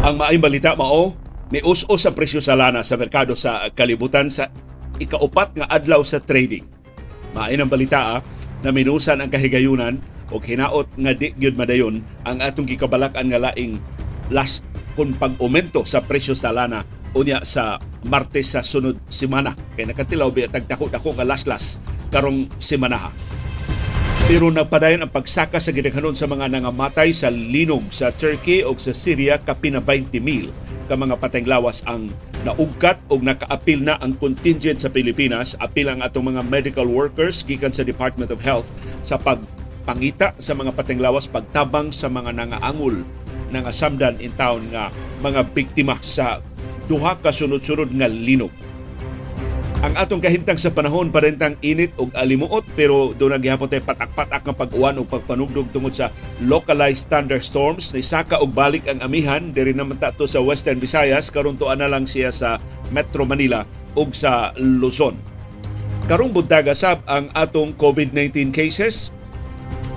Ang maayong balita mao, ni us-us ang presyo sa lana sa merkado sa kalibutan sa ikaupat nga adlaw sa trading. Maayon ang balita ah, na minusan ang kahigayunan o hinaot nga di gyud madayon ang atong gikabalak-an nga laing last kung pag-aumento sa presyo sa lana unya sa Martes sa sunod semana kay nakatilaw biya tagdako-dako nga laslas karong semana ha. Pero nagpadayon ang pagsaka sa gidaghanon sa mga nangamatay sa linog sa Turkey o sa Syria kapina 20,000 ka mga pateng lawas ang naugkat o nakaapil na ang contingent sa Pilipinas. Apil ang atong mga medical workers gikan sa Department of Health sa pagpangita sa mga pateng lawas pagtabang sa mga nangaangol nangasamdan in town nga mga biktima sa duha ka sunod-sunod nga linog ang atong kahimtang sa panahon parentang init og alimuot pero do naghihapon tay patak-patak nga pag-uwan o pagpanugdog tungod sa localized thunderstorms. Ni saka og balik ang amihan diri naman to sa Western Visayas karon tuan na lang siya sa Metro Manila ug sa Luzon. Karong buntaga sab ang atong COVID-19 cases.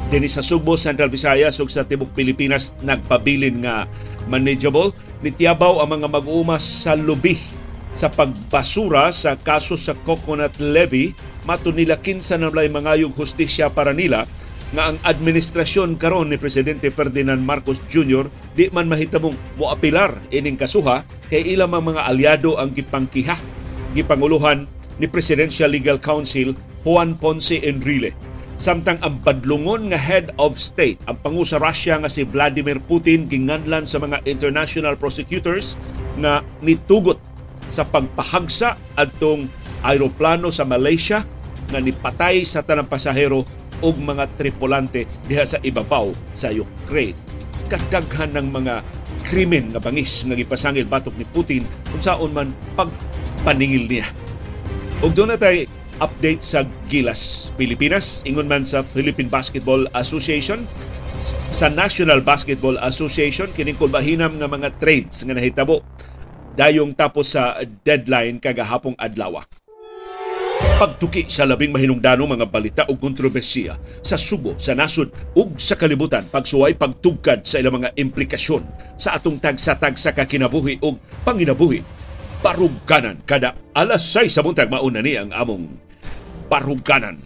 Dinhi sa Subo, Central Visayas ug sa tibok Pilipinas nagpabilin nga manageable. Nitiyabaw ang mga mag-uumas sa lubi sa pagbasura sa kaso sa coconut levy mato nila kinsa na lay mangayog hustisya para nila nga ang administrasyon karon ni presidente Ferdinand Marcos Jr. di man mahitamong moapilar ining kasuha kay ilang mga aliado ang gipangkiha gipanguluhan ni Presidential Legal Counsel Juan Ponce Enrile samtang ang badlungon nga head of state ang pangu sa Russia nga si Vladimir Putin ginganlan sa mga international prosecutors nga nitugot sa pagpahagsa adtong aeroplano sa Malaysia nga nipatay sa tanang pasahero ug mga tripulante diha sa ibabaw sa Ukraine. Kadaghan ng mga krimen nga bangis nga gipasangil batok ni Putin kung saon man pagpaningil niya. Ug doon na tayo update sa Gilas, Pilipinas. Ingon man sa Philippine Basketball Association, sa National Basketball Association, kining kulbahinam nga mga trades nga nahitabo dayong tapos sa deadline kagahapong adlaw. Pagtuki sa labing mahinungdanong mga balita o kontrobersiya sa Subo, sa nasod ug sa kalibutan, pagsuway pagtugkad sa ilang mga implikasyon sa atong tagsa-tag sa kakinabuhi ug panginabuhi. Paruganan kada alas 6 sa buntag mauna ni ang among paruganan.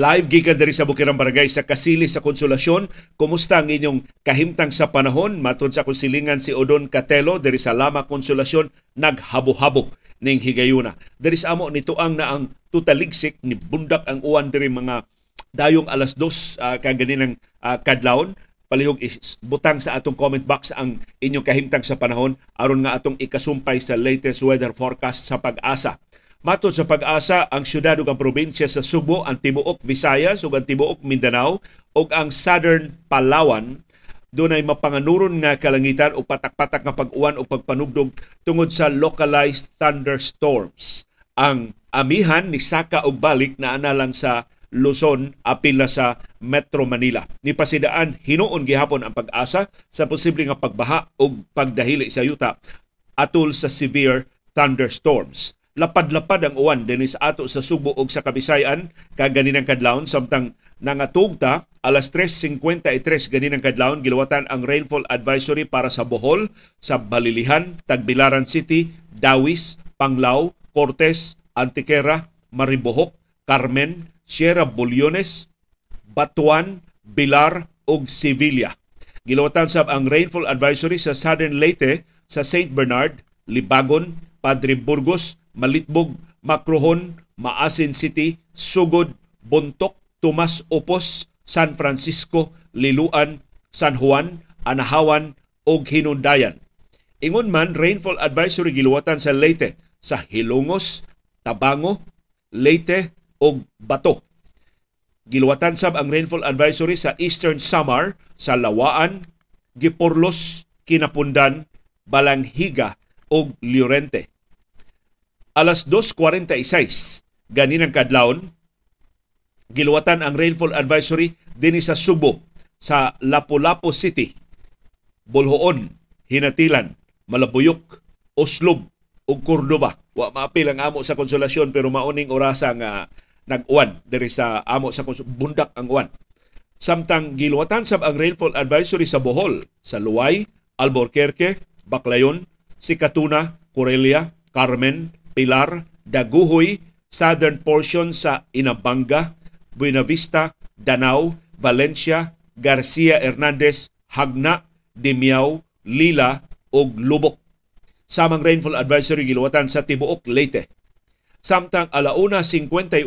Live gikan diri sa Bukirang Barangay sa Kasili sa Konsolasyon. Kumusta ang inyong kahimtang sa panahon? Matod sa konsilingan si Odon Catelo diri sa Lama Konsolasyon naghabo-habo ning higayuna. Diri sa amo nito ang na ang tutaligsik ni bundak ang uwan diri mga dayong alas dos uh, kaganinang uh, kadlawon palihog is butang sa atong comment box ang inyong kahimtang sa panahon aron nga atong ikasumpay sa latest weather forecast sa pag-asa. Matod sa pag-asa, ang syudad ug ang probinsya sa Subo, ang tibuok Visayas ug ang tibuok Mindanao ug ang Southern Palawan dunay mapanganuron nga kalangitan o patak-patak nga pag-uwan o pagpanugdog tungod sa localized thunderstorms. Ang amihan ni Saka og balik na ana lang sa Luzon apila sa Metro Manila. Ni pasidaan hinuon gihapon ang pag-asa sa posible nga pagbaha ug pagdahili sa yuta atol sa severe thunderstorms lapad-lapad ang uwan dinhi sa ato sa Subo ug sa Kabisayan kaganinang kadlawon samtang nangatugta alas 3:53 ganinang kadlawon giluwatan ang rainfall advisory para sa Bohol, sa Balilihan, Tagbilaran City, Dawis, Panglao, Cortes, Antiquera, Maribohok, Carmen, Sierra Bulyones, Batuan, Bilar ug Sevilla. Giluwatan sab ang rainfall advisory sa Southern Leyte, sa St. Bernard, Libagon, Padre Burgos, Malitbog, Macrohon, Maasin City, Sugod, Bontok, Tomas Opos, San Francisco, Liluan, San Juan, Anahawan ug Hinundayan. Ingon man rainfall advisory giluwatan sa Leyte, sa Hilongos, Tabango, Leyte ug Bato. Giluwatan sab ang rainfall advisory sa Eastern Samar, sa Lawaan, Giporlos, Kinapundan, Balanghiga ug Llorente alas 2.46 ganinang kadlawon giluwatan ang rainfall advisory dinhi sa Subo sa Lapu-Lapu City, Bolhoon, Hinatilan, Malabuyok, Oslob, ug Cordoba. Wa maapil ang amo sa konsolasyon pero mauning orasa nga nag-uwan diri sa amo sa bundak ang uwan. Samtang giluwatan sab ang rainfall advisory sa Bohol, sa Luway, Albuquerque, Baclayon, Sikatuna, Corelia, Carmen, Pilar, Daguhoy, southern portion sa Inabanga, Buenavista, Danau, Valencia, Garcia Hernandez, Hagna, Dimiao, Lila ug Lubok. Samang rainfall advisory giluwatan sa tibuok Leyte. Samtang alauna 58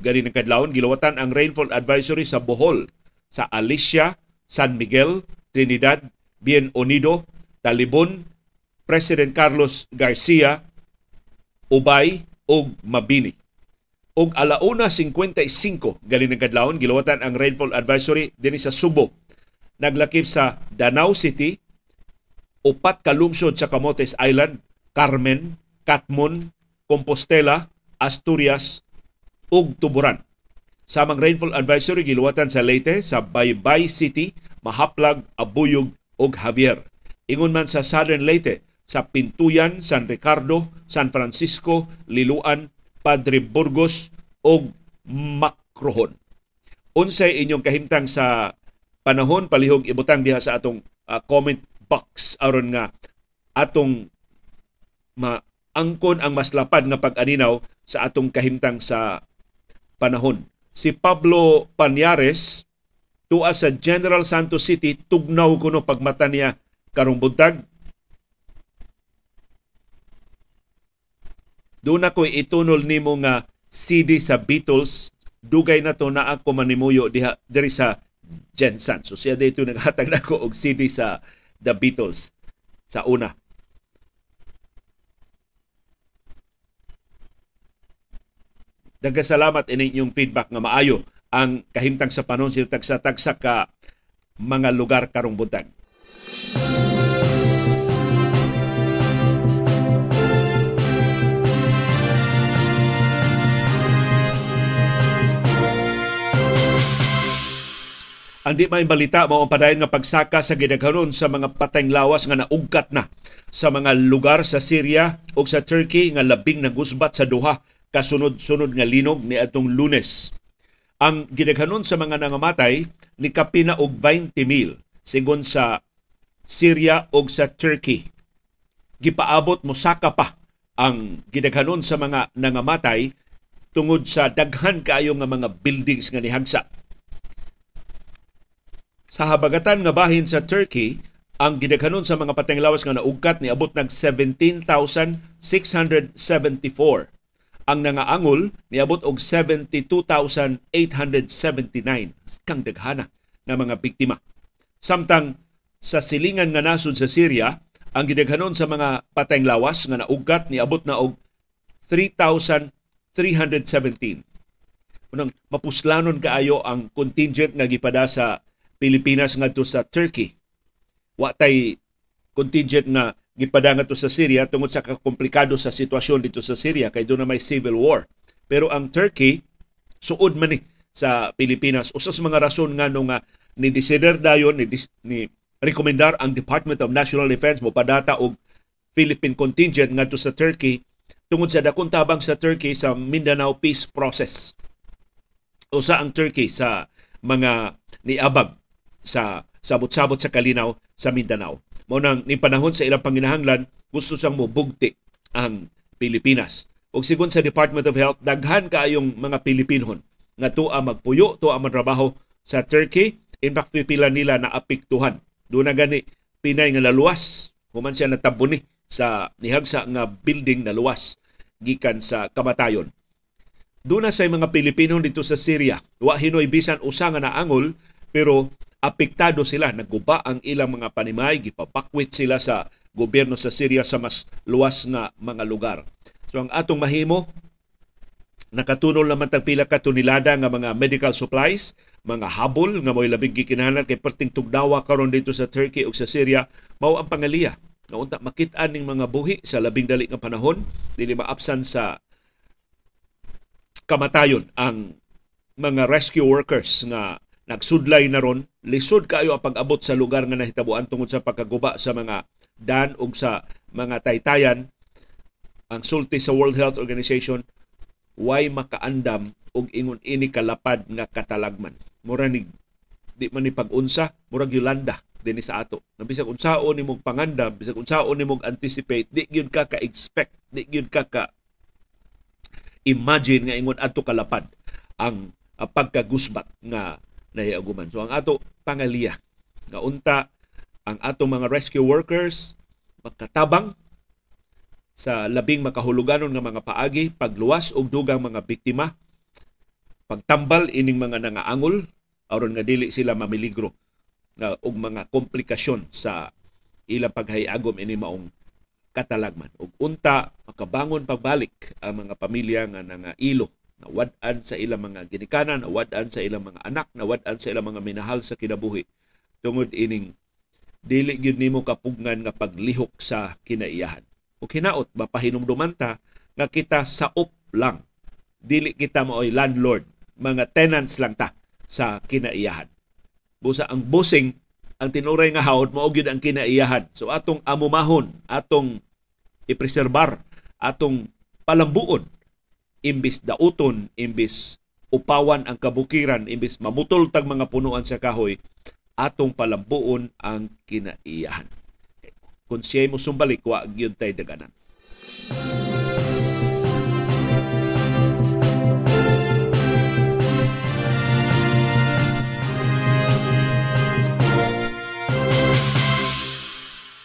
gani ng kadlawon giluwatan ang rainfall advisory sa Bohol, sa Alicia, San Miguel, Trinidad, Bien Unido, Talibon, President Carlos Garcia, Ubay ug Mabini. Og alauna 55 gali ng kadlawon giluwatan ang rainfall advisory dinhi sa Subo. Naglakip sa Danau City, upat ka lungsod sa Camotes Island, Carmen, Catmon, Compostela, Asturias ug Tuburan. Samang rainfall advisory giluwatan sa Leyte, sa Baybay City, Mahaplag, Abuyog ug Javier. Ingon man sa Southern Leyte, sa Pintuyan, San Ricardo, San Francisco, Liluan, Padre Burgos ug Makrohon. Unsay inyong kahimtang sa panahon palihog ibutang diha sa atong uh, comment box aron nga atong maangkon ang mas lapad nga pag-aninaw sa atong kahimtang sa panahon. Si Pablo Panyares tuwa sa General Santos City tugnaw kuno pagmata niya karong buntag Doon ako itunol nimo nga CD sa Beatles dugay na to na ako manimuyo diha diri sa Jensen. So siya dito naghatag nako og CD sa The Beatles sa una. Dagasalamat ini inyong feedback nga maayo ang kahimtang sa panon sa tagsa-tagsa ka mga lugar karong buntag. Ang di may balita mao padayon nga pagsaka sa gidaghanon sa mga patayng lawas nga naugkat na sa mga lugar sa Syria o sa Turkey nga labing nagusbat sa duha kasunod-sunod nga linog ni atong Lunes. Ang gidaghanon sa mga nangamatay ni kapina og 20 mil sigon sa Syria o sa Turkey. Gipaabot mo saka pa ang gidaghanon sa mga nangamatay tungod sa daghan kaayo nga mga buildings nga nihagsa sa habagatan nga bahin sa Turkey, ang gidaghanon sa mga patayng lawas nga naugkat ni abot nag 17,674. Ang nangaangol ni abot og 72,879 kang daghana nga mga biktima. Samtang sa silingan nga nasod sa Syria, ang gidaghanon sa mga patayng lawas nga naugkat ni abot na og 3,317. Unang mapuslanon kaayo ang contingent nga gipada sa Pilipinas ngadto sa Turkey. Wa tay contingent nga gipada ngadto sa Syria tungod sa kakomplikado sa sitwasyon dito sa Syria kay doon na may civil war. Pero ang Turkey suod man ni sa Pilipinas usas mga rason nga no nga ni desider dayon ni, ni rekomendar ang Department of National Defense mo padata og Philippine contingent ngadto sa Turkey tungod sa dakong tabang sa Turkey sa Mindanao peace process. Usa ang Turkey sa mga niabag sa sabot-sabot sa kalinaw sa Mindanao. Mao nang ni panahon sa ilang panginahanglan gusto sang mubugti ang Pilipinas. Ug sigon sa Department of Health daghan kaayong mga Pilipinon nga tuwa magpuyo, tuwa magtrabaho sa Turkey. In fact, pipila nila na apiktuhan. Doon na gani pinay nga laluwas. Human siya natabuni sa nihagsa nga building na luwas gikan sa kamatayon. Doon na sa mga Pilipino dito sa Syria. Wa hinoy bisan usa nga naangol pero apektado sila naguba ang ilang mga panimay gipapakwit sila sa gobyerno sa Syria sa mas luwas nga mga lugar. So ang atong mahimo nakatunol naman tag pila ka tunilada nga mga medical supplies mga habol nga mo'y labing gikinahanglan kay perting tugnawa karon dito sa Turkey ug sa Syria. Mao ang pangaliya. Nga unta makit-an ning mga buhi sa labing dali nga panahon dili maapsan sa kamatayon ang mga rescue workers nga nagsudlay na ron lisod kaayo ang pag-abot sa lugar nga nahitabuan tungod sa pagkaguba sa mga dan ug sa mga taytayan ang sulti sa World Health Organization why makaandam og ingon ini kalapad nga katalagman. Mura ni di man ni pag-unsa, murag Yolanda dinhi sa ato. Na bisag unsaon nimong pangandam, bisag unsaon nimong anticipate, di gyud ka ka-expect, di gyud ka ka imagine nga ingon adto kalapad ang pagkagusbat nga nahiaguman. So ang ato pangaliya nga unta ang ato mga rescue workers magkatabang sa labing makahuluganon nga mga paagi, pagluwas og dugang mga biktima, pagtambal ining mga nangaangol aron nga dili sila mamiligro na og mga komplikasyon sa ilang paghayagom ini maong katalagman. Ug unta makabangon pagbalik ang mga pamilya nga nangailo nawad-an sa ilang mga ginikanan, nawad-an sa ilang mga anak, nawad-an sa ilang mga minahal sa kinabuhi tungod ining dili gyud nimo kapugnan nga paglihok sa kinaiyahan. O kinaot mapahinumduman ta nga kita saop lang. Dili kita maoy landlord, mga tenants lang ta sa kinaiyahan. Busa ang busing ang tinuray nga hawod mao gyud ang kinaiyahan. So atong amumahon, atong ipreserbar, atong palambuon imbis dauton, imbis upawan ang kabukiran, imbis mamutol tag mga punuan sa kahoy, atong palambuon ang kinaiyahan. Kung siya mo sumbalik, wa gyud tay daganan.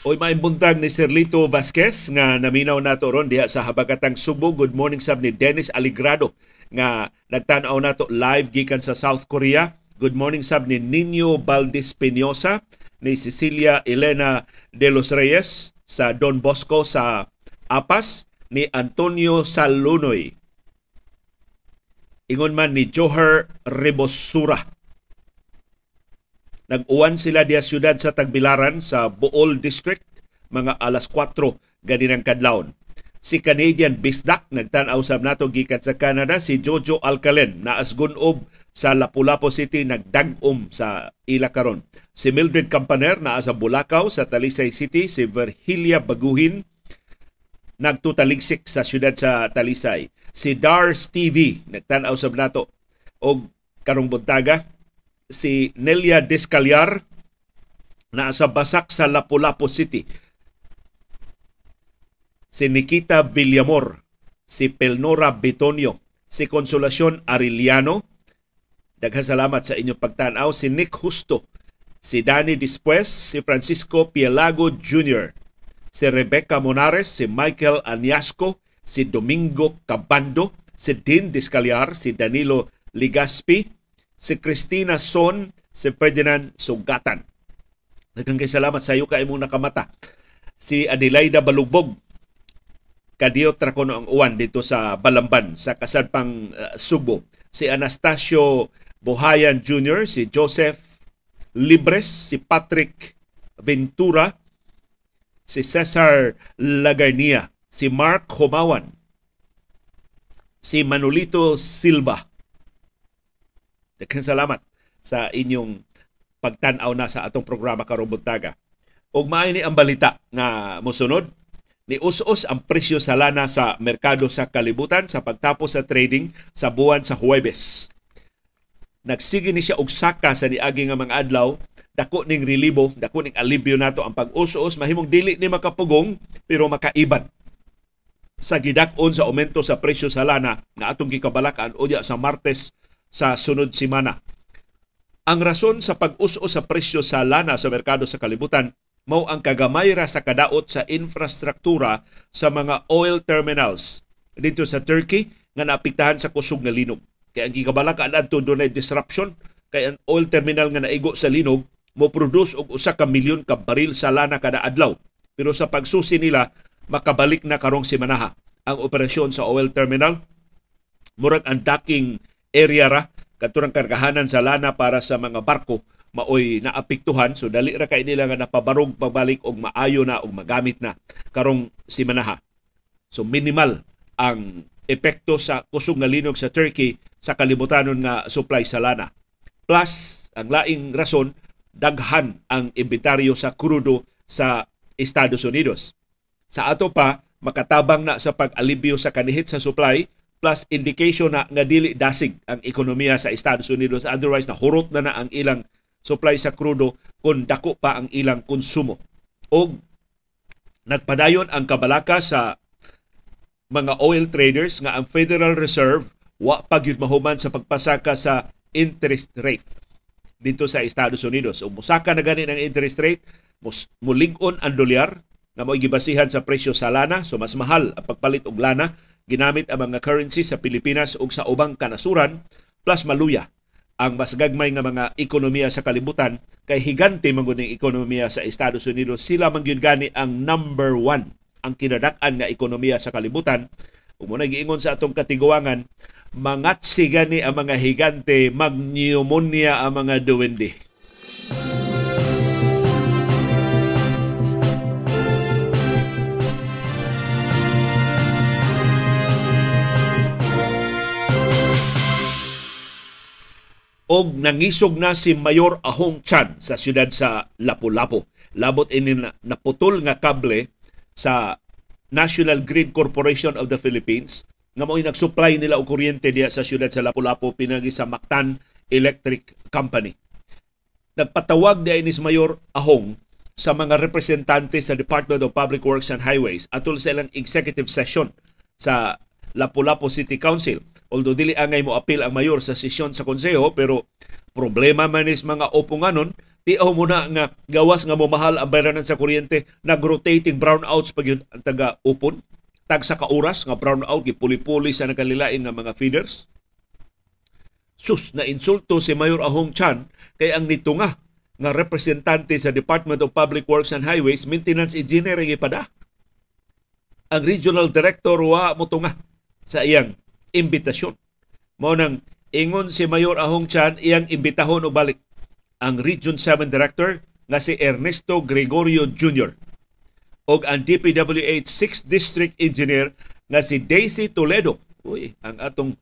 Oy may buntag ni Serlito Vasquez nga naminaw nato ron diha sa habagatang Subo. Good morning sab ni Dennis Aligrado nga nagtan-aw nato live gikan sa South Korea. Good morning sab ni Nino Valdez Peñosa, ni Cecilia Elena de los Reyes sa Don Bosco sa Apas, ni Antonio Salunoy. Ingon man ni Joher Rebosura Nag-uwan sila diya siyudad sa Tagbilaran sa Bool District mga alas 4 ganinang kadlawon. Si Canadian Bisdak nagtan-aw sab nato gikan sa Canada si Jojo Alcalen na asgunob sa Lapu-Lapu City nagdag-om sa ila karon. Si Mildred Campaner naa sa Bulacau sa Talisay City, si Virgilia Baguhin nagtutaligsik sa siyudad sa Talisay. Si Dars TV nagtan-aw sab nato og karong buntaga si Nelia Descaliar na sa Basak sa Lapu-Lapu City. Si Nikita Villamor, si Pelnora Bitonio, si Consolacion Ariliano, daghang salamat sa inyong pagtanaw, si Nick Justo, si Danny Dispues, si Francisco Pielago Jr., si Rebecca Monares, si Michael Anyasco, si Domingo Cabando, si Dean Discaliar, si Danilo Ligaspi, si Christina Son, si Ferdinand Sugatan. Daghang salamat sa iyo kay imong nakamata. Si Adelaida Balugbog kadiyot ra kono ang uwan dito sa Balamban sa kasadpang uh, Subo. Si Anastasio Bohayan Jr., si Joseph Libres, si Patrick Ventura, si Cesar Lagarnia, si Mark Homawan, si Manolito Silva, Daghang salamat sa inyong pagtan-aw na sa atong programa karong buntaga. Ug maayo ni ang balita nga mosunod ni us-us ang presyo sa lana sa merkado sa kalibutan sa pagtapos sa trading sa buwan sa Huwebes. Nagsige ni siya og saka sa niagi nga mga adlaw, dako ning relibo, dako ning alibyo nato ang pag-us-us mahimong dili ni makapugong pero makaiban sa gidak-on sa aumento sa presyo sa lana nga atong gikabalakan unya sa Martes sa sunod simana. Ang rason sa pag-us-o sa presyo sa lana sa merkado sa kalibutan mao ang kagamay ra sa kadaot sa infrastruktura sa mga oil terminals dito sa Turkey nga naapektahan sa kusog nga linog. Kaya ang gikabalaka adto dunay disruption kay ang oil terminal nga naigo sa linog mo produce og usa ka milyon ka baril sa lana kada adlaw. Pero sa pagsusi nila makabalik na karong simanaha ang operasyon sa oil terminal murag ang docking area ra katurang kargahanan sa lana para sa mga barko maoy naapektuhan so dali ra kay nila nga napabarog pagbalik og maayo na og magamit na karong simanaha. So minimal ang epekto sa kusog nga linog sa Turkey sa kalibutanon nga supply sa lana. Plus, ang laing rason, daghan ang inventaryo sa krudo sa Estados Unidos. Sa ato pa, makatabang na sa pag-alibyo sa kanihit sa supply plus indication na nga dili dasig ang ekonomiya sa Estados Unidos otherwise na hurot na na ang ilang supply sa krudo kung dako pa ang ilang konsumo. O nagpadayon ang kabalaka sa mga oil traders nga ang Federal Reserve wa pa gyud mahuman sa pagpasaka sa interest rate dito sa Estados Unidos. O musaka na gani ng interest rate, mulig-on ang dolyar na mo gibasihan sa presyo sa lana, so mas mahal ang pagpalit og lana ginamit ang mga currency sa Pilipinas ug sa ubang kanasuran plus maluya ang mas gagmay nga mga ekonomiya sa kalibutan kay higante man ng ekonomiya sa Estados Unidos. Sila man gani ang number one ang kinadak-an nga ekonomiya sa kalibutan. Ug mo giingon sa atong katiguangan mangatsi gani ang mga higante mag pneumonia ang mga duwende og nangisog na si Mayor Ahong Chan sa siyudad sa Lapu-Lapu. Labot ini na, naputol nga kable sa National Grid Corporation of the Philippines nga mo'y nagsupply nila og kuryente diya sa siyudad sa Lapu-Lapu pinagi sa Mactan Electric Company. Nagpatawag diya ni Mayor Ahong sa mga representante sa Department of Public Works and Highways atol sa ilang executive session sa Lapu-Lapu City Council Although dili angay mo apil ang mayor sa sesyon sa konseho pero problema man is mga opunganon tiaw mo na nga gawas nga mamahal ang bayranan sa kuryente nag-rotating brownouts pag yun ang taga upon tag sa kauras nga brownout gipuli-puli sa nakalilain nga mga feeders. Sus na insulto si Mayor Ahong Chan kay ang nitunga nga representante sa Department of Public Works and Highways Maintenance Engineer ipada ang regional director wa motunga sa iyang imbitasyon. Mao nang ingon si Mayor Ahong Chan iyang imbitahon og balik ang Region 7 Director nga si Ernesto Gregorio Jr. og ang DPWH 6th District Engineer nga si Daisy Toledo. Uy, ang atong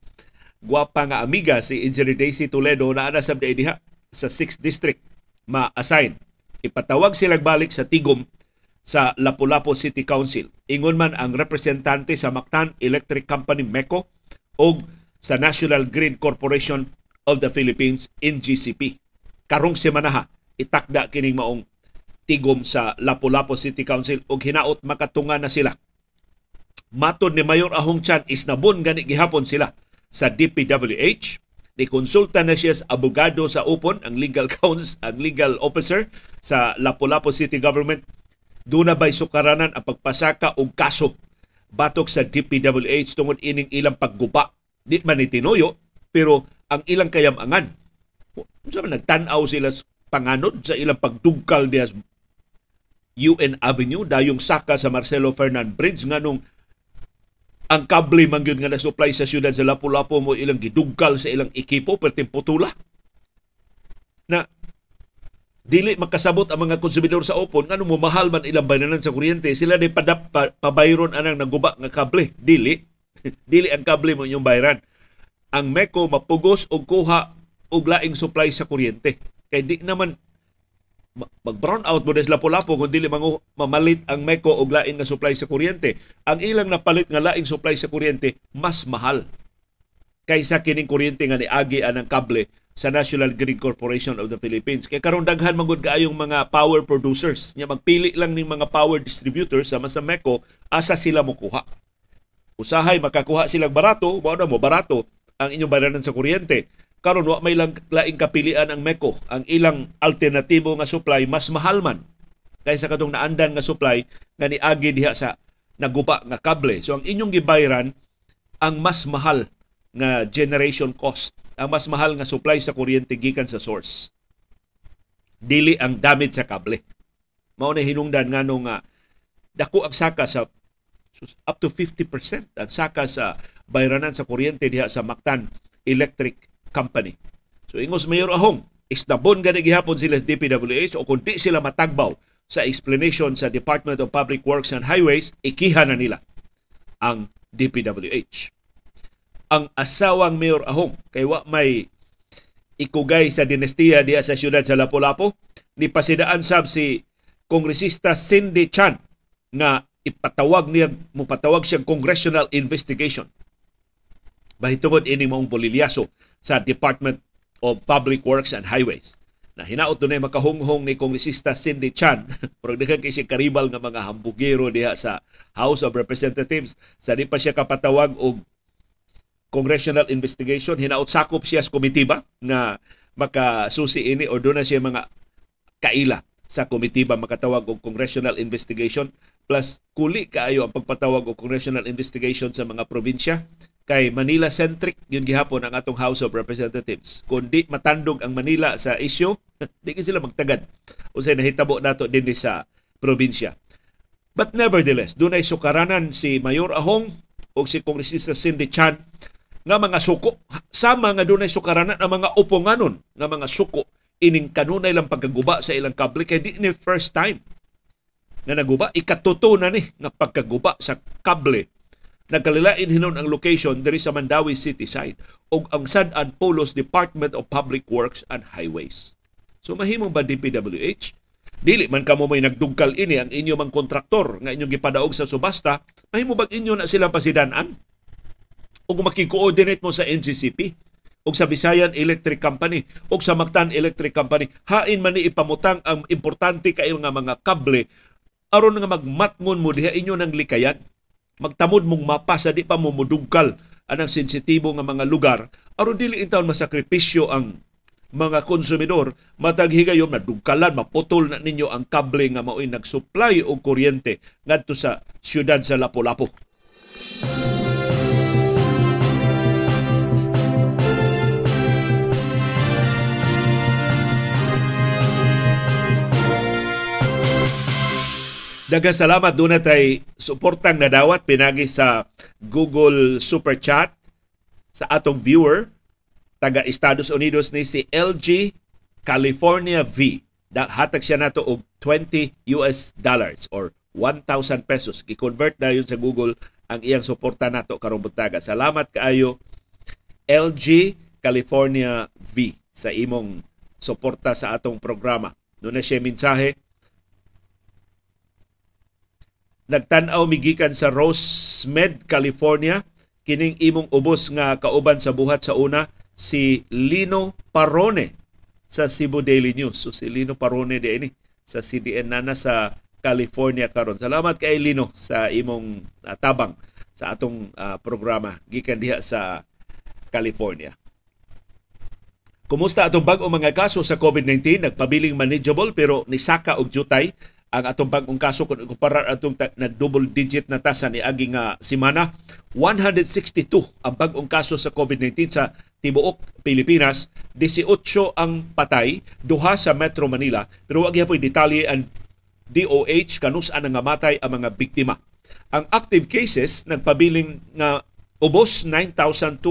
gwapa nga amiga si Engineer Daisy Toledo na ana sa diha sa 6th District ma-assign. Ipatawag sila balik sa tigom sa Lapu-Lapu City Council. Ingon man ang representante sa Mactan Electric Company MECO o sa National Grid Corporation of the Philippines NGCP. Karong semana ha, itakda kining maong tigom sa Lapu-Lapu City Council ug hinaot makatunga na sila. Matod ni Mayor Ahong Chan isnabon gani gihapon sila sa DPWH ni konsulta na siya sa abogado sa upon ang legal counsel ang legal officer sa Lapu-Lapu City Government doon na ba'y sukaranan ang pagpasaka og kaso batok sa DPWH tungod ining ilang pagguba. Di man itinuyo, pero ang ilang kayamangan. Man nagtan-aw sila panganod sa ilang pagdugkal diya UN Avenue dayong saka sa Marcelo Fernan Bridge nganong ang kable man gyud nga na-supply sa syudad sa Lapu-Lapu mo ilang gidugkal sa ilang ekipo perting na dili makasabot ang mga konsumidor sa upon ngano mo mahal man ilang bayranan sa kuryente sila ni padap pa, pabayron anang naguba nga kable. Dili. Dili ang kable mo inyong bayran. Ang MECO mapugos og kuha og laing supply sa kuryente. Kay di naman mag brown out mo des lapo-lapo kung dili mangu mamalit ang MECO og lain nga supply sa kuryente. Ang ilang napalit nga laing supply sa kuryente mas mahal kaysa kining kuryente nga niagi anang kable sa National Grid Corporation of the Philippines. Kay karon daghan magud kaayong mga power producers. Nya magpili lang ning mga power distributors sama sa MECO asa sila mo kuha. Usahay makakuha silang barato, mao na mo barato ang inyong bayaran sa kuryente. Karon wa may lang laing kapilian ang MECO. Ang ilang alternatibo nga supply mas mahal man kaysa katong naandan nga supply nga niagi diha sa naguba nga kable. So ang inyong gibayaran ang mas mahal nga generation cost ang mas mahal nga supply sa kuryente gikan sa source. Dili ang damage sa kable. Mao na hinungdan ngano nga dako ang saka sa up to 50% ang saka sa bayranan sa kuryente diha sa Mactan Electric Company. So ingos Mayor Ahong, isnabon gani gihapon sila sa DPWH o kung di sila matagbaw sa explanation sa Department of Public Works and Highways, ikiha na nila ang DPWH ang asawang Mayor Ahong. Kay wa may ikugay sa dinestiya diya sa siyudad sa Lapu-Lapu. Ni pasidaan sab si kongresista Cindy Chan nga ipatawag niya mo patawag siyang congressional investigation. Mahitungod ini mong bolilyaso sa Department of Public Works and Highways. Na hinaot dunay makahunghong ni kongresista Cindy Chan. Pero daghan kay siya karibal nga mga hambugero diha sa House of Representatives. Sa di pa siya kapatawag og congressional investigation hinaot sakop siya sa komitiba na makasusi ini o doon na siya mga kaila sa komitiba makatawag og congressional investigation? Plus kuli kaayo ang pagpatawag og congressional investigation sa mga probinsya. Kay Manila centric yun gihapon ang atong House of Representatives. Kundi matandog ang Manila sa issue di sila magtagad. Usay nahitabo nato dinhi sa probinsya. But nevertheless dunay sukaranan si Mayor Ahong o si Kongresista Cindy Chan nga mga suko sama nga dunay sukaranan ang mga uponganon nga mga suko ining kanunay lang pagkaguba sa ilang kable kay di ni first time nga naguba ikatuto na ni nga pagkaguba sa kable nagkalilain hinon ang location diri sa Mandawi City side ug ang San Polos Department of Public Works and Highways. So mahimong ba DPWH? Dili man kamo may nagdugkal ini ang inyo mang kontraktor nga inyong gipadaog sa subasta, mahimo bag inyo na silang pasidanan? Ug makikoordinate mo sa NCCP ug sa Visayan Electric Company ug sa Mactan Electric Company hain man ni ipamutang ang importante kay nga mga kable aron nga magmatngon mo diha inyo nang likayan magtamod mong mapa sa di pa mo mudugkal anang sensitibo nga mga lugar aron dili intawon masakripisyo ang mga konsumidor matag higayon madugkalan maputol na ninyo ang kable nga mao'y nagsupply og kuryente ngadto sa siyudad sa Lapu-Lapu. Daghang salamat doon natay suportang nadawat pinagi sa Google Super Chat sa atong viewer taga Estados Unidos ni si LG California V. Hatag siya nato og 20 US dollars or 1,000 pesos. Gi-convert na yun sa Google ang iyang suporta nato karong buntaga. Salamat kaayo LG California V sa imong suporta sa atong programa. Doon na siya mensahe nagtan-aw migikan sa Rosemed, California. Kining imong ubos nga kauban sa buhat sa una si Lino Parone sa Cebu Daily News. So si Lino Parone di ini sa CDN nana sa California karon. Salamat kay Lino sa imong uh, tabang sa atong uh, programa gikan diha sa California. Kumusta atong bag-o mga kaso sa COVID-19? Nagpabiling manageable pero nisaka og jutay ang atong bagong kaso kung ikumparar atong nag-double digit na tasa ni aging uh, simana 162 ang bagong kaso sa COVID-19 sa tibuok Pilipinas 18 ang patay duha sa Metro Manila pero wag gyapon detalye ang DOH kanus-an nga ang mga biktima. Ang active cases nagpabiling nga ubos 9,298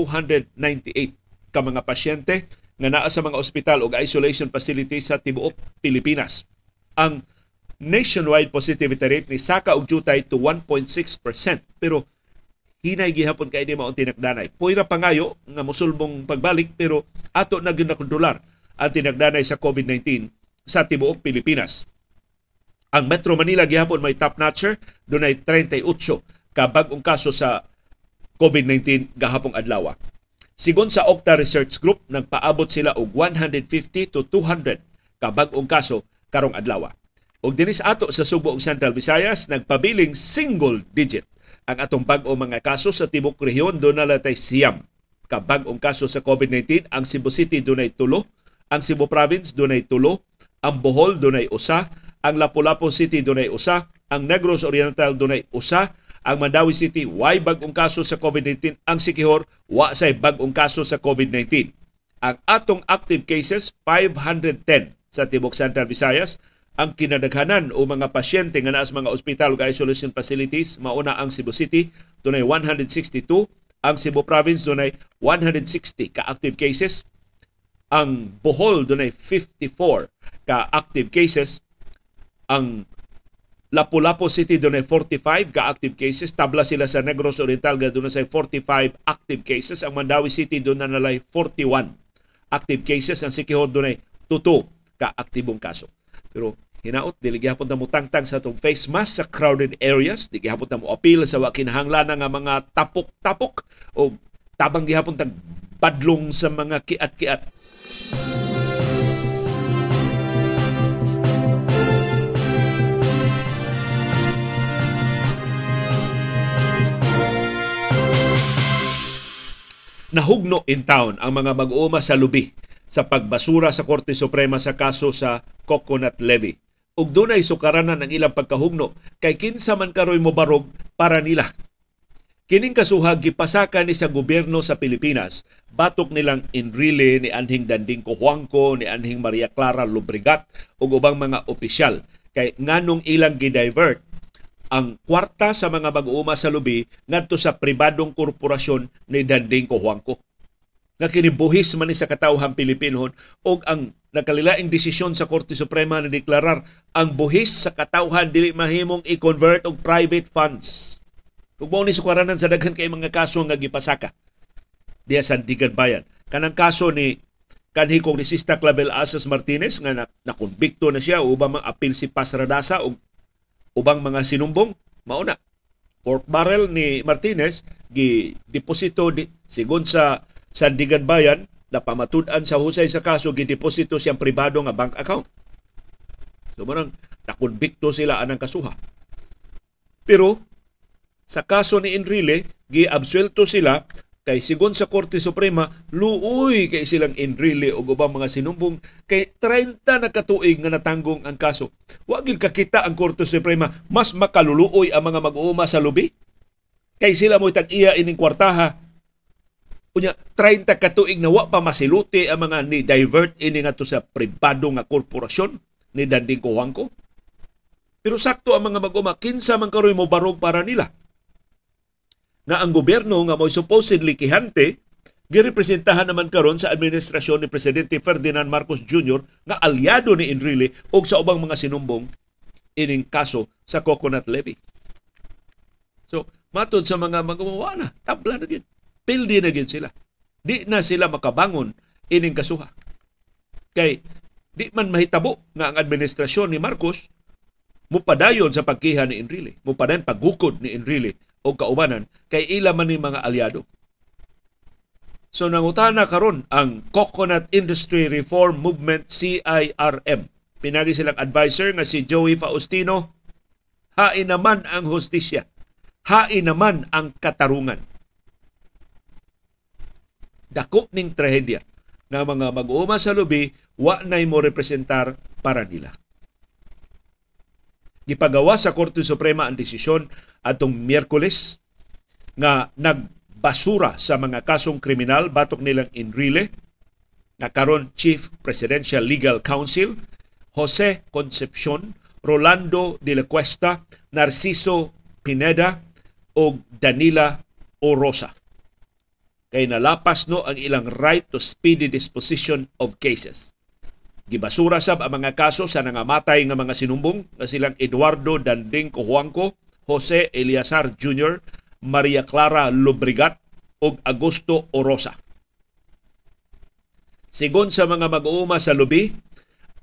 ka mga pasyente nga naa sa mga ospital o isolation facilities sa tibuok Pilipinas. Ang nationwide positivity rate ni saka og jutay to 1.6%. Pero hinay gihapon kay di mao tinagdanay. Puira pangayo nga musulbong pagbalik pero ato na gyud nakontrolar ang tinagdanay sa COVID-19 sa tibuok Pilipinas. Ang Metro Manila gihapon may top notcher dunay 38 ka bag-ong kaso sa COVID-19 gahapong adlaw. Sigon sa Okta Research Group, nagpaabot sila og 150 to 200 ka bag-ong kaso karong adlaw. Og dinis ato sa Subo ug Central Visayas nagpabiling single digit. Ang atong bag-o mga kaso sa tibok rehiyon do na latay siyam. Ka bag-ong kaso sa COVID-19 ang Cebu City dunay tulo. Ang Cebu Province dunay tulo. Ang Bohol dunay usa. Ang Lapu-Lapu City dunay usa. Ang Negros Oriental dunay usa. Ang Mandawi City way bag-ong kaso sa COVID-19 ang Sikihor wa say bag-ong kaso sa COVID-19 ang atong active cases 510 sa tibok Central Visayas ang kinadaghanan o mga pasyente nga naa sa mga ospital ug isolation facilities mauna ang Cebu City dunay 162 ang Cebu Province dunay 160 ka active cases. Ang Bohol dunay 54 ka active cases. Ang Lapu-Lapu City dunay 45 ka active cases. Tabla sila sa Negros Oriental nga dunay 45 active cases. Ang Mandawi City dunay nalay 41 active cases. Ang Siquijor dunay 2 ka aktibong kaso. Pero hinaot dili gihapon ta mo tangtang sa tong face mask sa crowded areas di gihapon mo appeal sa wa kinahanglan nga mga tapok-tapok o tabang gihapon tag padlong sa mga kiat-kiat nahugno in town ang mga mag-uuma sa lubi sa pagbasura sa Korte Suprema sa kaso sa Coconut Levy. Ug dunay sukaranan ang ilang pagkahugno kay kinsa man karoy mo barog para nila. Kining kasuhag gipasaka ni sa gobyerno sa Pilipinas batok nilang Enrile ni Anhing Danding Cojuangco ni Anhing Maria Clara Lubrigat ug ubang mga opisyal kay nganong ilang gidivert ang kwarta sa mga mag-uuma sa lubi ngadto sa pribadong korporasyon ni Danding Cojuangco. Nga kinibuhis man ni sa katawhang Pilipinhon og ang nakalilaing desisyon sa Korte Suprema na deklarar ang buhis sa katawhan dili mahimong i-convert og private funds. Mao ni sukwaranan sa daghan kay mga kaso nga gipasaka diya sa Digan Bayan. Kanang kaso ni kanhi kongresista Clavel Asas Martinez nga na, nakonbikto na siya ubang mga apil si Paz Radasa ug ubang mga sinumbong mauna pork barrel ni Martinez gi deposito di, sigon sa Sandigan Bayan na pamatud-an sa husay sa kaso gideposito siyang pribado nga bank account. So manang nakonbikto sila anang kasuha. Pero sa kaso ni Enrile, giabsuelto sila kay sigon sa Korte Suprema, luoy kay silang Enrile o ubang mga sinumbong kay 30 na katuig nga natanggong ang kaso. Wa gyud kakita ang Korte Suprema mas makaluluoy ang mga mag-uuma sa lubi kay sila mo tag-iya ining kwartaha Unya 30 katuig na wa pa masiluti ang mga ni divert ini nga sa pribado nga korporasyon ni Danding Cojuangco. Pero sakto ang mga mag-uma kinsa man karoy mo barog para nila nga ang gobyerno nga mo supposedly kihante girepresentahan naman karon sa administrasyon ni Presidente Ferdinand Marcos Jr. nga aliado ni Enrile o sa ubang mga sinumbong ining kaso sa coconut levy. So, matod sa mga magawa na, tabla na gid. Pildi na gid sila. Di na sila makabangon ining kasuha. Kay di man mahitabo nga ang administrasyon ni Marcos mupadayon sa pagkiha ni Enrile. Mupadayon paggukod ni Enrile o kaubanan kay ila man ni mga aliado. So nangutana karon ang Coconut Industry Reform Movement CIRM. Pinagi silang advisor nga si Joey Faustino. Hain naman ang hustisya. Hain naman ang katarungan. Dako ning trahedya nga mga mag-uuma sa lubi wa nay mo representar para nila. Gipagawa sa Korte Suprema ang desisyon atong Miyerkules nga nagbasura sa mga kasong kriminal batok nilang Enrile na karon Chief Presidential Legal Counsel Jose Concepcion, Rolando de la Cuesta, Narciso Pineda o Danila Orosa. Kay nalapas no ang ilang right to speedy disposition of cases. Gibasura sab ang mga kaso sa nangamatay nga mga sinumbong nga silang Eduardo Danding Cojuangco, Jose Eliazar Jr., Maria Clara Lubrigat ug Augusto Orosa. Sigon sa mga mag-uuma sa lubi,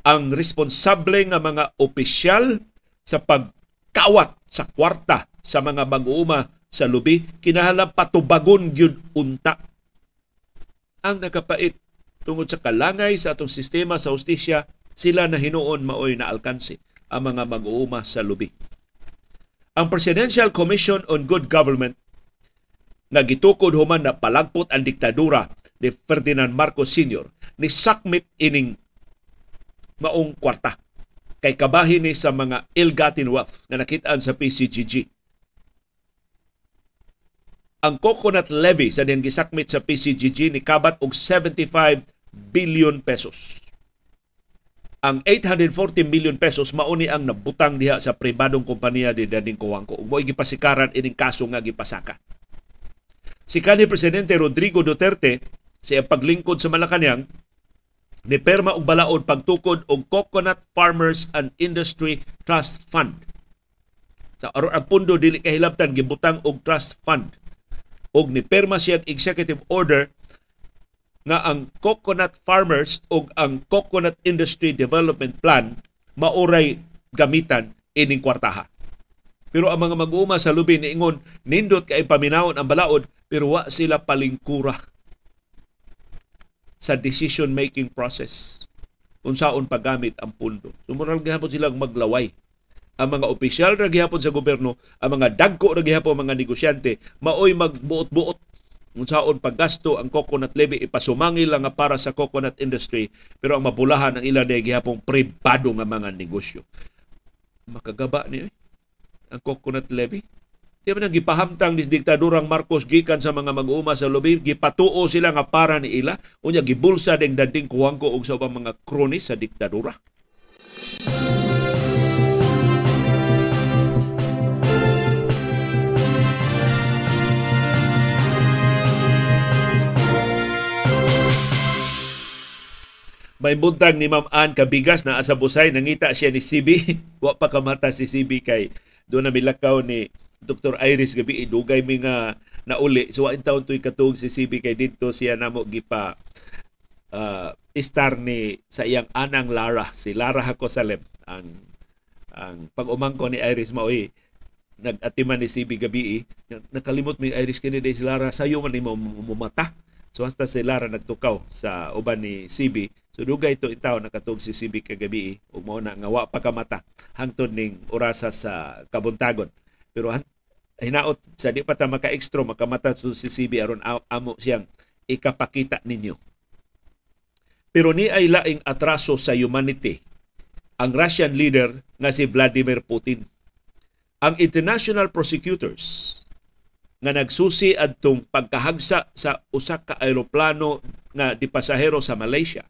ang responsable nga mga opisyal sa pagkawat sa kwarta sa mga mag-uuma sa lubi kinahanglan patubagon gyud unta ang nakapait tungod sa kalangay sa atong sistema sa hustisya, sila na hinuon maoy na alkansi ang mga mag-uuma sa lubi. Ang Presidential Commission on Good Government nga gitukod human na palagpot ang diktadura ni Ferdinand Marcos Sr. ni sakmit ining maong kwarta kay kabahin ni sa mga ill-gotten wealth nga nakitaan sa PCGG. Ang coconut levy sa diyang gisakmit sa PCGG ni kabat og 75 billion pesos. Ang 840 million pesos mauni ang nabutang diha sa pribadong kompanya ni Dading Kuwangko. Mo'y gipasikaran ining kaso nga gipasaka. Si kanhi presidente Rodrigo Duterte sa paglingkod sa Malacañang ni perma og balaod pagtukod og Coconut Farmers and Industry Trust Fund. Sa aron ang pundo dili kahilabtan gibutang og trust fund og ni perma siya executive order nga ang coconut farmers o ang coconut industry development plan mauray gamitan ining kwartaha. Pero ang mga mag-uuma sa lubi niingon nindot kay paminawon ang balaod pero wa sila palingkura sa decision making process unsaon paggamit ang pundo. Sumural gihapon silang maglaway. Ang mga opisyal ra gihapon sa gobyerno, ang mga dagko ra gihapon mga negosyante, maoy magbuot-buot unsaon paggasto ang coconut levy ipasumangil lang para sa coconut industry pero ang mabulahan ang ilan gihapon pribado nga mga negosyo. Makagaba ni eh ang coconut levy? Di ba gipahamtang ni diktadurang Marcos gikan sa mga mag-uuma sa lobby, gipatuo sila nga para ni ila, unya gibulsa ding danding kuwangko og sa mga kronis sa diktadura. May buntag ni Ma'am Ann Kabigas na asa busay nangita siya ni CB wa pa kamata si CB kay doon na milakaw ni Dr. Iris gabi. Idugay mi nga nauli. So in taon to'y katug si CB kay dito siya namo gipa uh, star ni sa iyang anang Lara. Si Lara Hakosalem. Ang ang pag-umangko ni Iris maoy nag-atiman ni CB gabi nakalimot mi Iris kini si Lara. Sayo man ni mumata so hasta si Lara nagtukaw sa uban ni CB So dugay ito itaw nakatug si CB kagabi ug mao na nga wa hangtod ning orasa sa kabuntagon. Pero hinaot sa di pa ta maka-extra makamata so si CB aron amo siyang ikapakita ninyo. Pero ni ay laing atraso sa humanity ang Russian leader nga si Vladimir Putin. Ang international prosecutors nga nagsusi adtong pagkahagsa sa usa ka aeroplano nga di pasahero sa Malaysia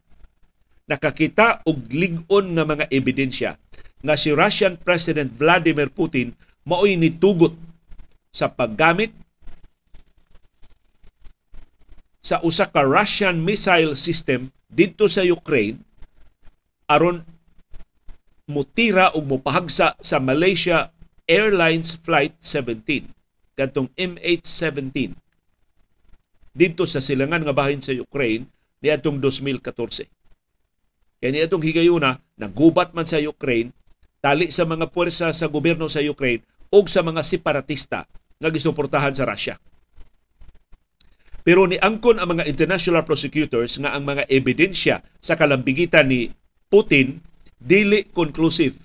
nakakita og lig-on nga mga ebidensya nga si Russian President Vladimir Putin maoy nitugot sa paggamit sa usa ka Russian missile system didto sa Ukraine aron mutira og mopahagsa sa Malaysia Airlines Flight 17 kadtong MH17 didto sa silangan nga bahin sa Ukraine niadtong 2014 Kaya itong higayuna, nagubat man sa Ukraine, tali sa mga puwersa sa gobyerno sa Ukraine o sa mga separatista nga gisuportahan sa Russia. Pero ni angkon ang mga international prosecutors nga ang mga ebidensya sa kalambigitan ni Putin dili conclusive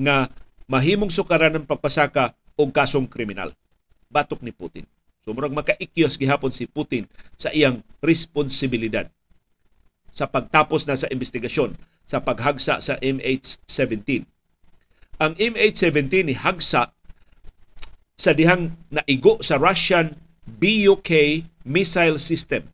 nga mahimong sukaran ng pagpasaka og kasong kriminal. Batok ni Putin. So murag makaikyos gihapon si Putin sa iyang responsibilidad sa pagtapos na sa investigasyon sa paghagsa sa MH17. Ang MH17 ni hagsa sa dihang naigo sa Russian BUK missile system.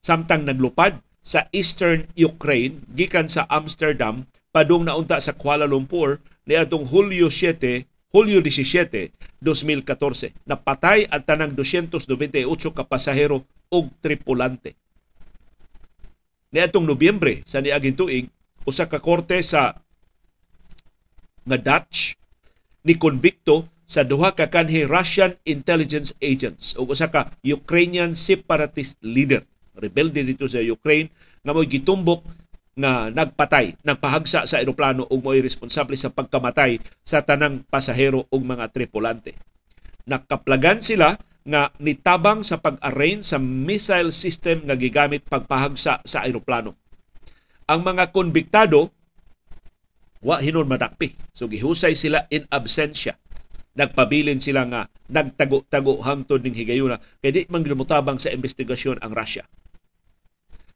Samtang naglupad sa eastern Ukraine gikan sa Amsterdam padung naunta sa Kuala Lumpur niadtong Hulyo 7 Hulyo 17, 2014. Napatay ang tanang 298 ka pasahero ug tripulante niadtong Nobyembre sa niaging tuig usa ka korte sa nga Dutch ni konbikto sa duha ka kanhi Russian intelligence agents o usa ka Ukrainian separatist leader rebelde dito sa Ukraine nga mo'y gitumbok nga nagpatay, nagpahagsa sa eroplano ug mo'y responsable sa pagkamatay sa tanang pasahero ug mga tripulante. Nakaplagan sila nga nitabang sa pag-arrange sa missile system nga gigamit pagpahagsa sa aeroplano. Ang mga konbiktado wa hinon madakpi. So gihusay sila in absentia. Nagpabilin sila nga nagtago-tago hangtod ning higayuna kay di man sa investigasyon ang Russia.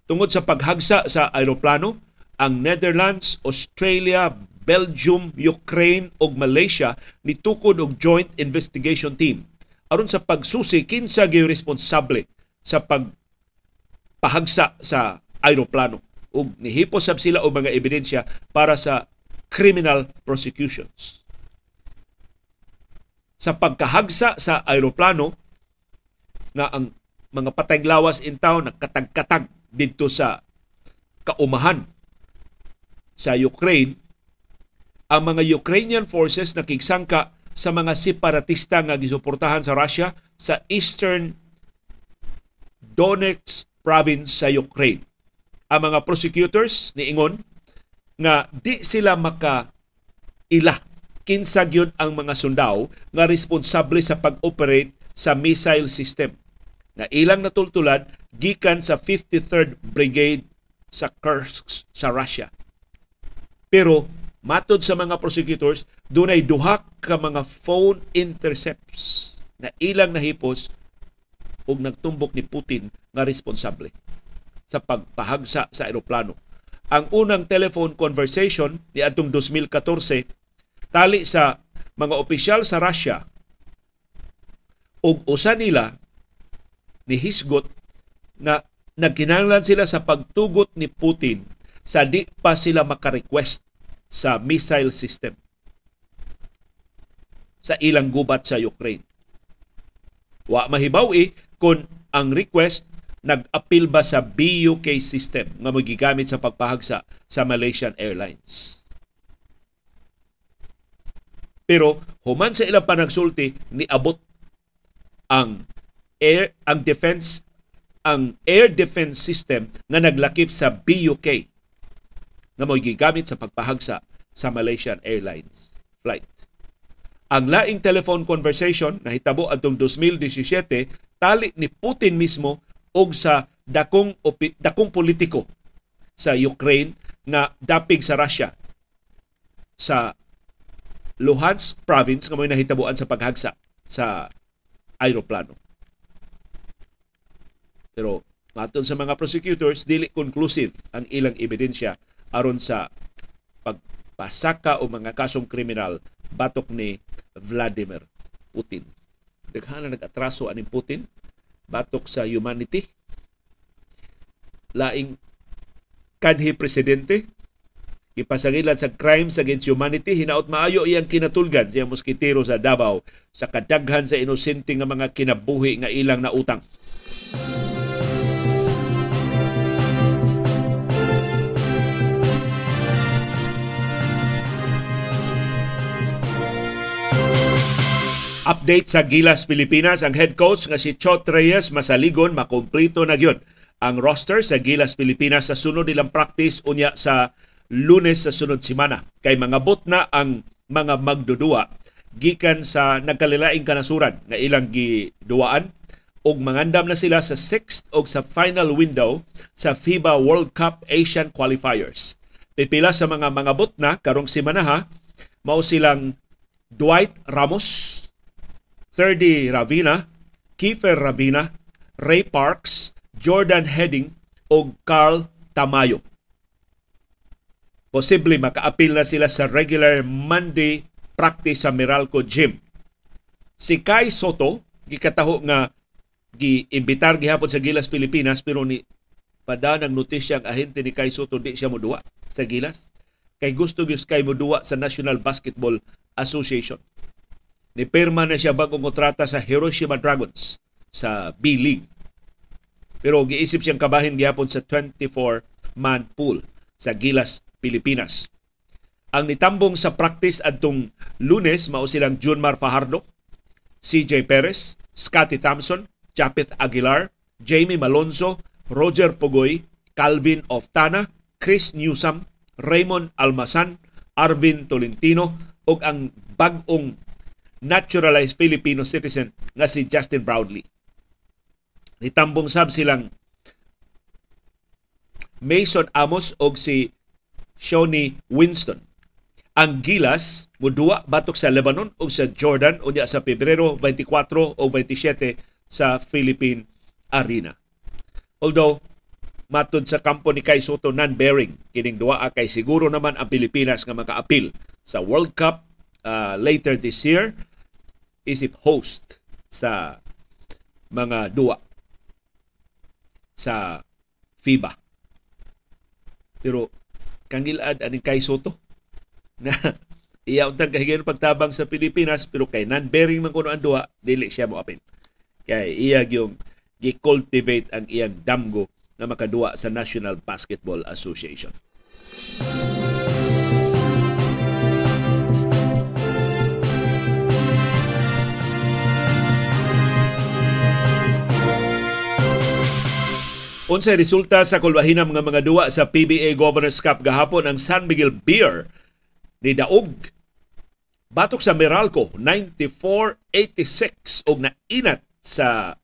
Tungod sa paghagsa sa aeroplano, ang Netherlands, Australia, Belgium, Ukraine ug Malaysia nitukod og joint investigation team aron sa pagsusi kinsa gyud responsable sa pagpahagsa sa aeroplano ug nihipos sab sila og mga ebidensya para sa criminal prosecutions. Sa pagkahagsa sa aeroplano nga ang mga patayng lawas in town nagkatag-katag didto sa kaumahan sa Ukraine ang mga Ukrainian forces nakigsangka sa mga separatista nga gisuportahan sa Russia sa Eastern Donetsk province sa Ukraine. Ang mga prosecutors ni Ingon nga di sila maka ila kinsa gyud ang mga sundao nga responsable sa pag-operate sa missile system nga ilang natultulan gikan sa 53rd Brigade sa Kursk sa Russia. Pero matod sa mga prosecutors, dunay duha ka mga phone intercepts na ilang nahipos ug nagtumbok ni Putin nga responsable sa pagpahagsa sa eroplano. Ang unang telephone conversation ni atong 2014 tali sa mga opisyal sa Russia ug usa nila ni Hisgot na nagkinahanglan sila sa pagtugot ni Putin sa di pa sila maka-request sa missile system sa ilang gubat sa Ukraine. Wa mahibaw eh kung ang request nag-appeal ba sa BUK system nga magigamit sa pagpahagsa sa Malaysian Airlines. Pero human sa ilang panagsulti ni abot ang air ang defense ang air defense system nga naglakip sa BUK nga mo gigamit sa pagpahagsa sa Malaysian Airlines flight. Ang laing telephone conversation na hitabo adtong 2017 tali ni Putin mismo og sa dakong dakong politiko sa Ukraine nga dapig sa Russia sa Luhansk province nga may nahitabuan sa paghagsa sa aeroplano. Pero maton sa mga prosecutors dili conclusive ang ilang ebidensya aron sa pagpasaka o mga kasong kriminal batok ni Vladimir Putin. Daghan na nag-atraso aning Putin batok sa humanity. Laing kanhi presidente ipasangilan sa crimes against humanity hinaot maayo iyang kinatulgan siya moskitero sa Davao sa kadaghan sa inosente nga mga kinabuhi nga ilang nautang. Update sa Gilas Pilipinas, ang head coach nga si Chot Reyes masaligon makumplito na gyud ang roster sa Gilas Pilipinas sa sunod nilang practice unya sa Lunes sa sunod semana. Kay mga bot na ang mga magdudua gikan sa nagkalilaing kanasuran nga ilang giduaan og mangandam na sila sa sixth o sa final window sa FIBA World Cup Asian Qualifiers. Pipila sa mga mga bot na karong semana ha, mao silang Dwight Ramos, Thirdy Ravina, Kiefer Ravina, Ray Parks, Jordan Heading o Carl Tamayo. Posible makaapil na sila sa regular Monday practice sa Meralco Gym. Si Kai Soto, gikataho nga giimbitar gihapon sa Gilas Pilipinas pero ni pada nang notisya ang ahente ni Kai Soto di siya moduwa sa Gilas kay gusto gyud kay moduwa sa National Basketball Association ni perma na siya bagong kontrata sa Hiroshima Dragons sa B-League. Pero giisip siyang kabahin gihapon sa 24-man pool sa Gilas, Pilipinas. Ang nitambong sa practice adtong lunes mao silang Junmar Fajardo, CJ Perez, Scotty Thompson, Chapith Aguilar, Jamie Malonzo, Roger Pugoy, Calvin Oftana, Chris Newsome, Raymond Almasan, Arvin Tolentino ug ang bag-ong naturalized Filipino citizen nga si Justin Brownlee. Nitambong sab silang Mason Amos og si Shawnee Winston. Ang Gilas mudua batok sa Lebanon o sa Jordan unya sa Pebrero 24 o 27 sa Philippine Arena. Although matod sa kampo ni Kai Soto non-bearing kining duwa kay siguro naman ang Pilipinas nga maka-appeal sa World Cup uh, later this year isip host sa mga duwa sa FIBA. Pero kangilad aning kay Soto na iya untang kahigayon pagtabang sa Pilipinas pero kay non-bearing man kuno ang duwa dili siya mo apin. Kay iya yung gi-cultivate ang iyang damgo na makaduwa sa National Basketball Association. Unsay resulta sa kulbahinam nga mga duwa sa PBA Governors Cup gahapon ang San Miguel Beer ni Daog batok sa Meralco 94-86 og nainat sa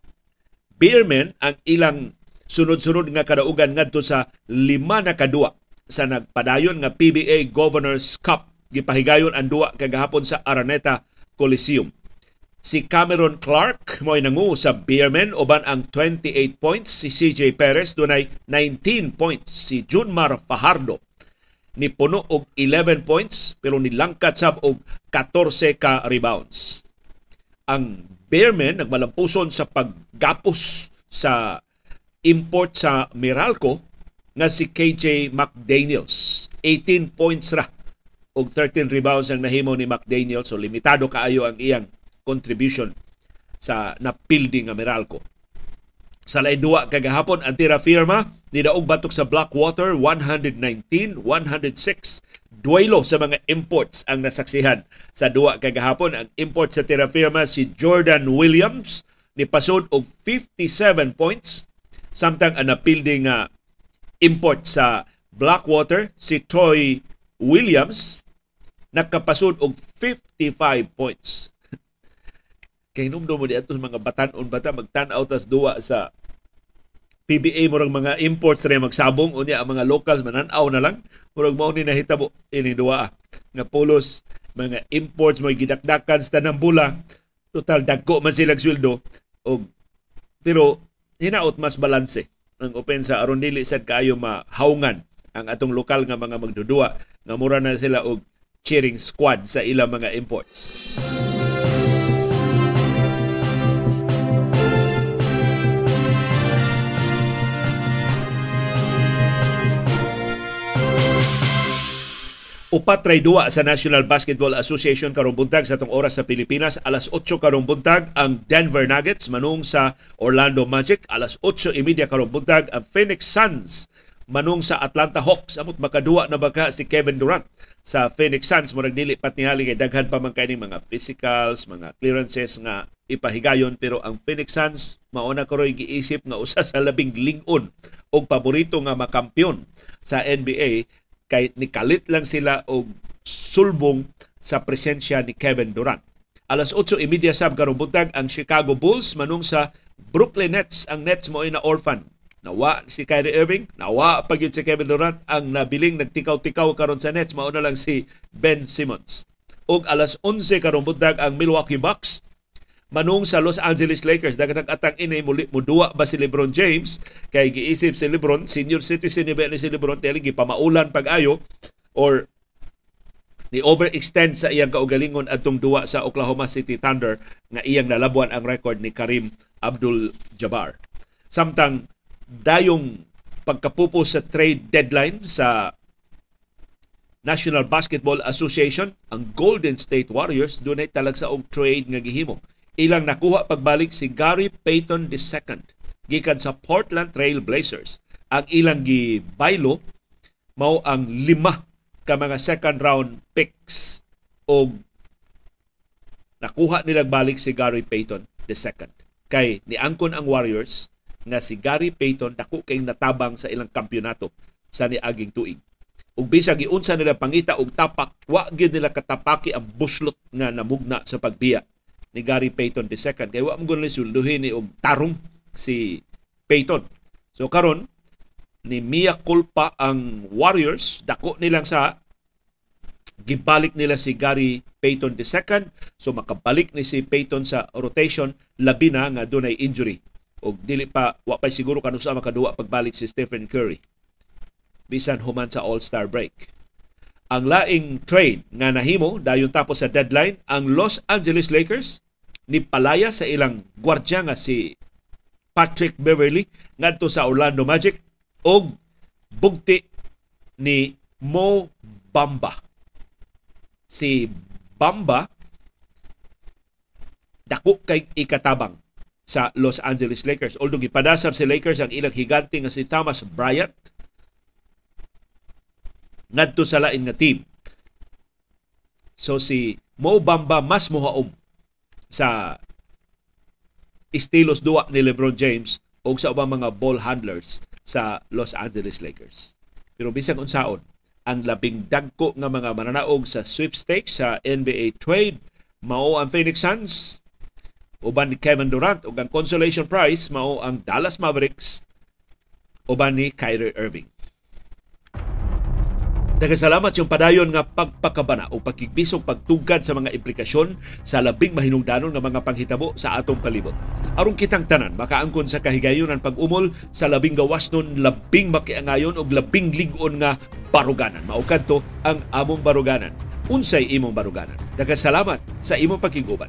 Beermen ang ilang sunod-sunod nga kadaugan ngadto sa lima na kadua sa nagpadayon nga PBA Governors Cup gipahigayon ang duwa kagahapon sa Araneta Coliseum. Si Cameron Clark mo nangu sa Beermen uban ang 28 points. Si CJ Perez dunay 19 points. Si Junmar Fajardo ni puno og 11 points pero nilangkat sab og 14 ka rebounds. Ang Beermen nagmalampuson sa paggapos sa import sa Meralco nga si KJ McDaniels. 18 points ra og 13 rebounds ang nahimo ni McDaniels so limitado kaayo ang iyang contribution sa napilding nga Meralco. Sa lain duwa kagahapon ang tira firma ni daog batok sa Blackwater 119-106 duelo sa mga imports ang nasaksihan. Sa duwa kagahapon ang import sa tira firma si Jordan Williams ni pasod og 57 points. Samtang ang napilding nga import sa Blackwater si Troy Williams nakapasod og 55 points kay numdo mo diadto sa mga batan-on bata magtan-aw tas duwa sa PBA murag mga imports rin magsabong. Unya ang mga locals manan-aw na lang. Murag mao ni nahitabo ini duwa nga polos mga imports mo gidakdakan sa tanang bula total dagko man sila sweldo. Og pero hinaot mas balanse ang opensa. Aron dili sad kaayo mahawngan ang atong lokal nga mga magdudua nga mura na sila og cheering squad sa ilang mga imports. Upat ray duwa sa National Basketball Association karong buntag sa tong oras sa Pilipinas. Alas 8 karong buntag ang Denver Nuggets manung sa Orlando Magic. Alas 8.30 karong buntag ang Phoenix Suns manung sa Atlanta Hawks. Amot makaduwa na baka si Kevin Durant sa Phoenix Suns. Murag dili pat niali kay daghan pa man kani mga physicals, mga clearances nga ipahigayon pero ang Phoenix Suns mauna ko roy giisip nga usa sa labing lingon og paborito nga makampyon sa NBA kay nikalit lang sila og sulbong sa presensya ni Kevin Durant. Alas 8.30 sab karong buntag ang Chicago Bulls manung sa Brooklyn Nets. Ang Nets mo na orphan. Nawa si Kyrie Irving, nawa pag si Kevin Durant ang nabiling nagtikaw-tikaw karon sa Nets mao na lang si Ben Simmons. Og alas 11 karong buntag ang Milwaukee Bucks manung sa Los Angeles Lakers daghang atang ini muli muduwa ba si LeBron James kay giisip si LeBron senior citizen ni ni si LeBron teli gipamaulan pag-ayo or ni overextend sa iyang kaugalingon atong duwa sa Oklahoma City Thunder nga iyang nalabuan ang record ni Karim Abdul-Jabbar. Samtang dayong pagkapupos sa trade deadline sa National Basketball Association, ang Golden State Warriors dunay talagsa og trade nga gihimo ilang nakuha pagbalik si Gary Payton II gikan sa Portland Trail Blazers. Ang ilang gibaylo mao ang lima ka mga second round picks o nakuha nila balik si Gary Payton II. Kay niangkon ang Warriors nga si Gary Payton dako kay natabang sa ilang kampyonato sa niaging tuig. Ug bisag giunsa nila pangita og tapak, wa gyud nila katapaki ang buslot nga namugna sa pagbiya ni Gary Payton II. Kaya wa mo ni sulduhin ni og tarong si Payton. So karon ni Mia Culpa ang Warriors, dako nilang sa gibalik nila si Gary Payton II so makabalik ni si Payton sa rotation labi na nga dunay injury. Og dili pa wa pa siguro kanu sa makaduwa pagbalik si Stephen Curry. Bisan human sa All-Star break ang laing trade nga nahimo dayon tapos sa deadline ang Los Angeles Lakers ni palaya sa ilang gwardya nga si Patrick Beverly ngadto sa Orlando Magic og bugti ni Mo Bamba. Si Bamba dako kay ikatabang sa Los Angeles Lakers. Although gipadasab si Lakers ang ilang higante nga si Thomas Bryant ngadto sa lain nga team. So si Mo Bamba mas mohaom sa estilos duwa ni LeBron James o sa ubang mga ball handlers sa Los Angeles Lakers. Pero bisag unsaon, ang labing dagko nga mga mananaog sa sweepstakes sa NBA trade mao ang Phoenix Suns uban ni Kevin Durant ug ang consolation prize mao ang Dallas Mavericks uban ni Kyrie Irving. Nagasalamat yung padayon nga pagpakabana o pagkigbisog pagtugad sa mga implikasyon sa labing mahinungdanon nga mga panghitabo sa atong palibot. Aron kitang tanan makaangkon sa kahigayonan pag-umol sa labing gawas nun, labing makiangayon o labing ligon nga baruganan. Maukad to ang among baruganan. Unsay imong baruganan. Nagasalamat sa imong pagkiguban.